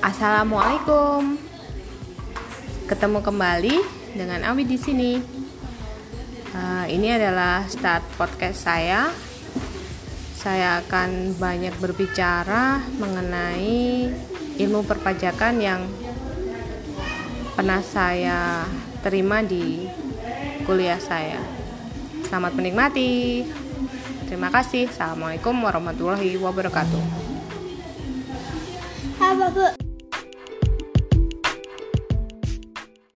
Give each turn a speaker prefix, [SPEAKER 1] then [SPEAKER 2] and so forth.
[SPEAKER 1] Assalamualaikum. Ketemu kembali dengan Awi di sini. Uh, ini adalah start podcast saya. Saya akan banyak berbicara mengenai ilmu perpajakan yang pernah saya terima di kuliah saya. Selamat menikmati. Terima kasih. Assalamualaikum warahmatullahi wabarakatuh.
[SPEAKER 2] Apa bu?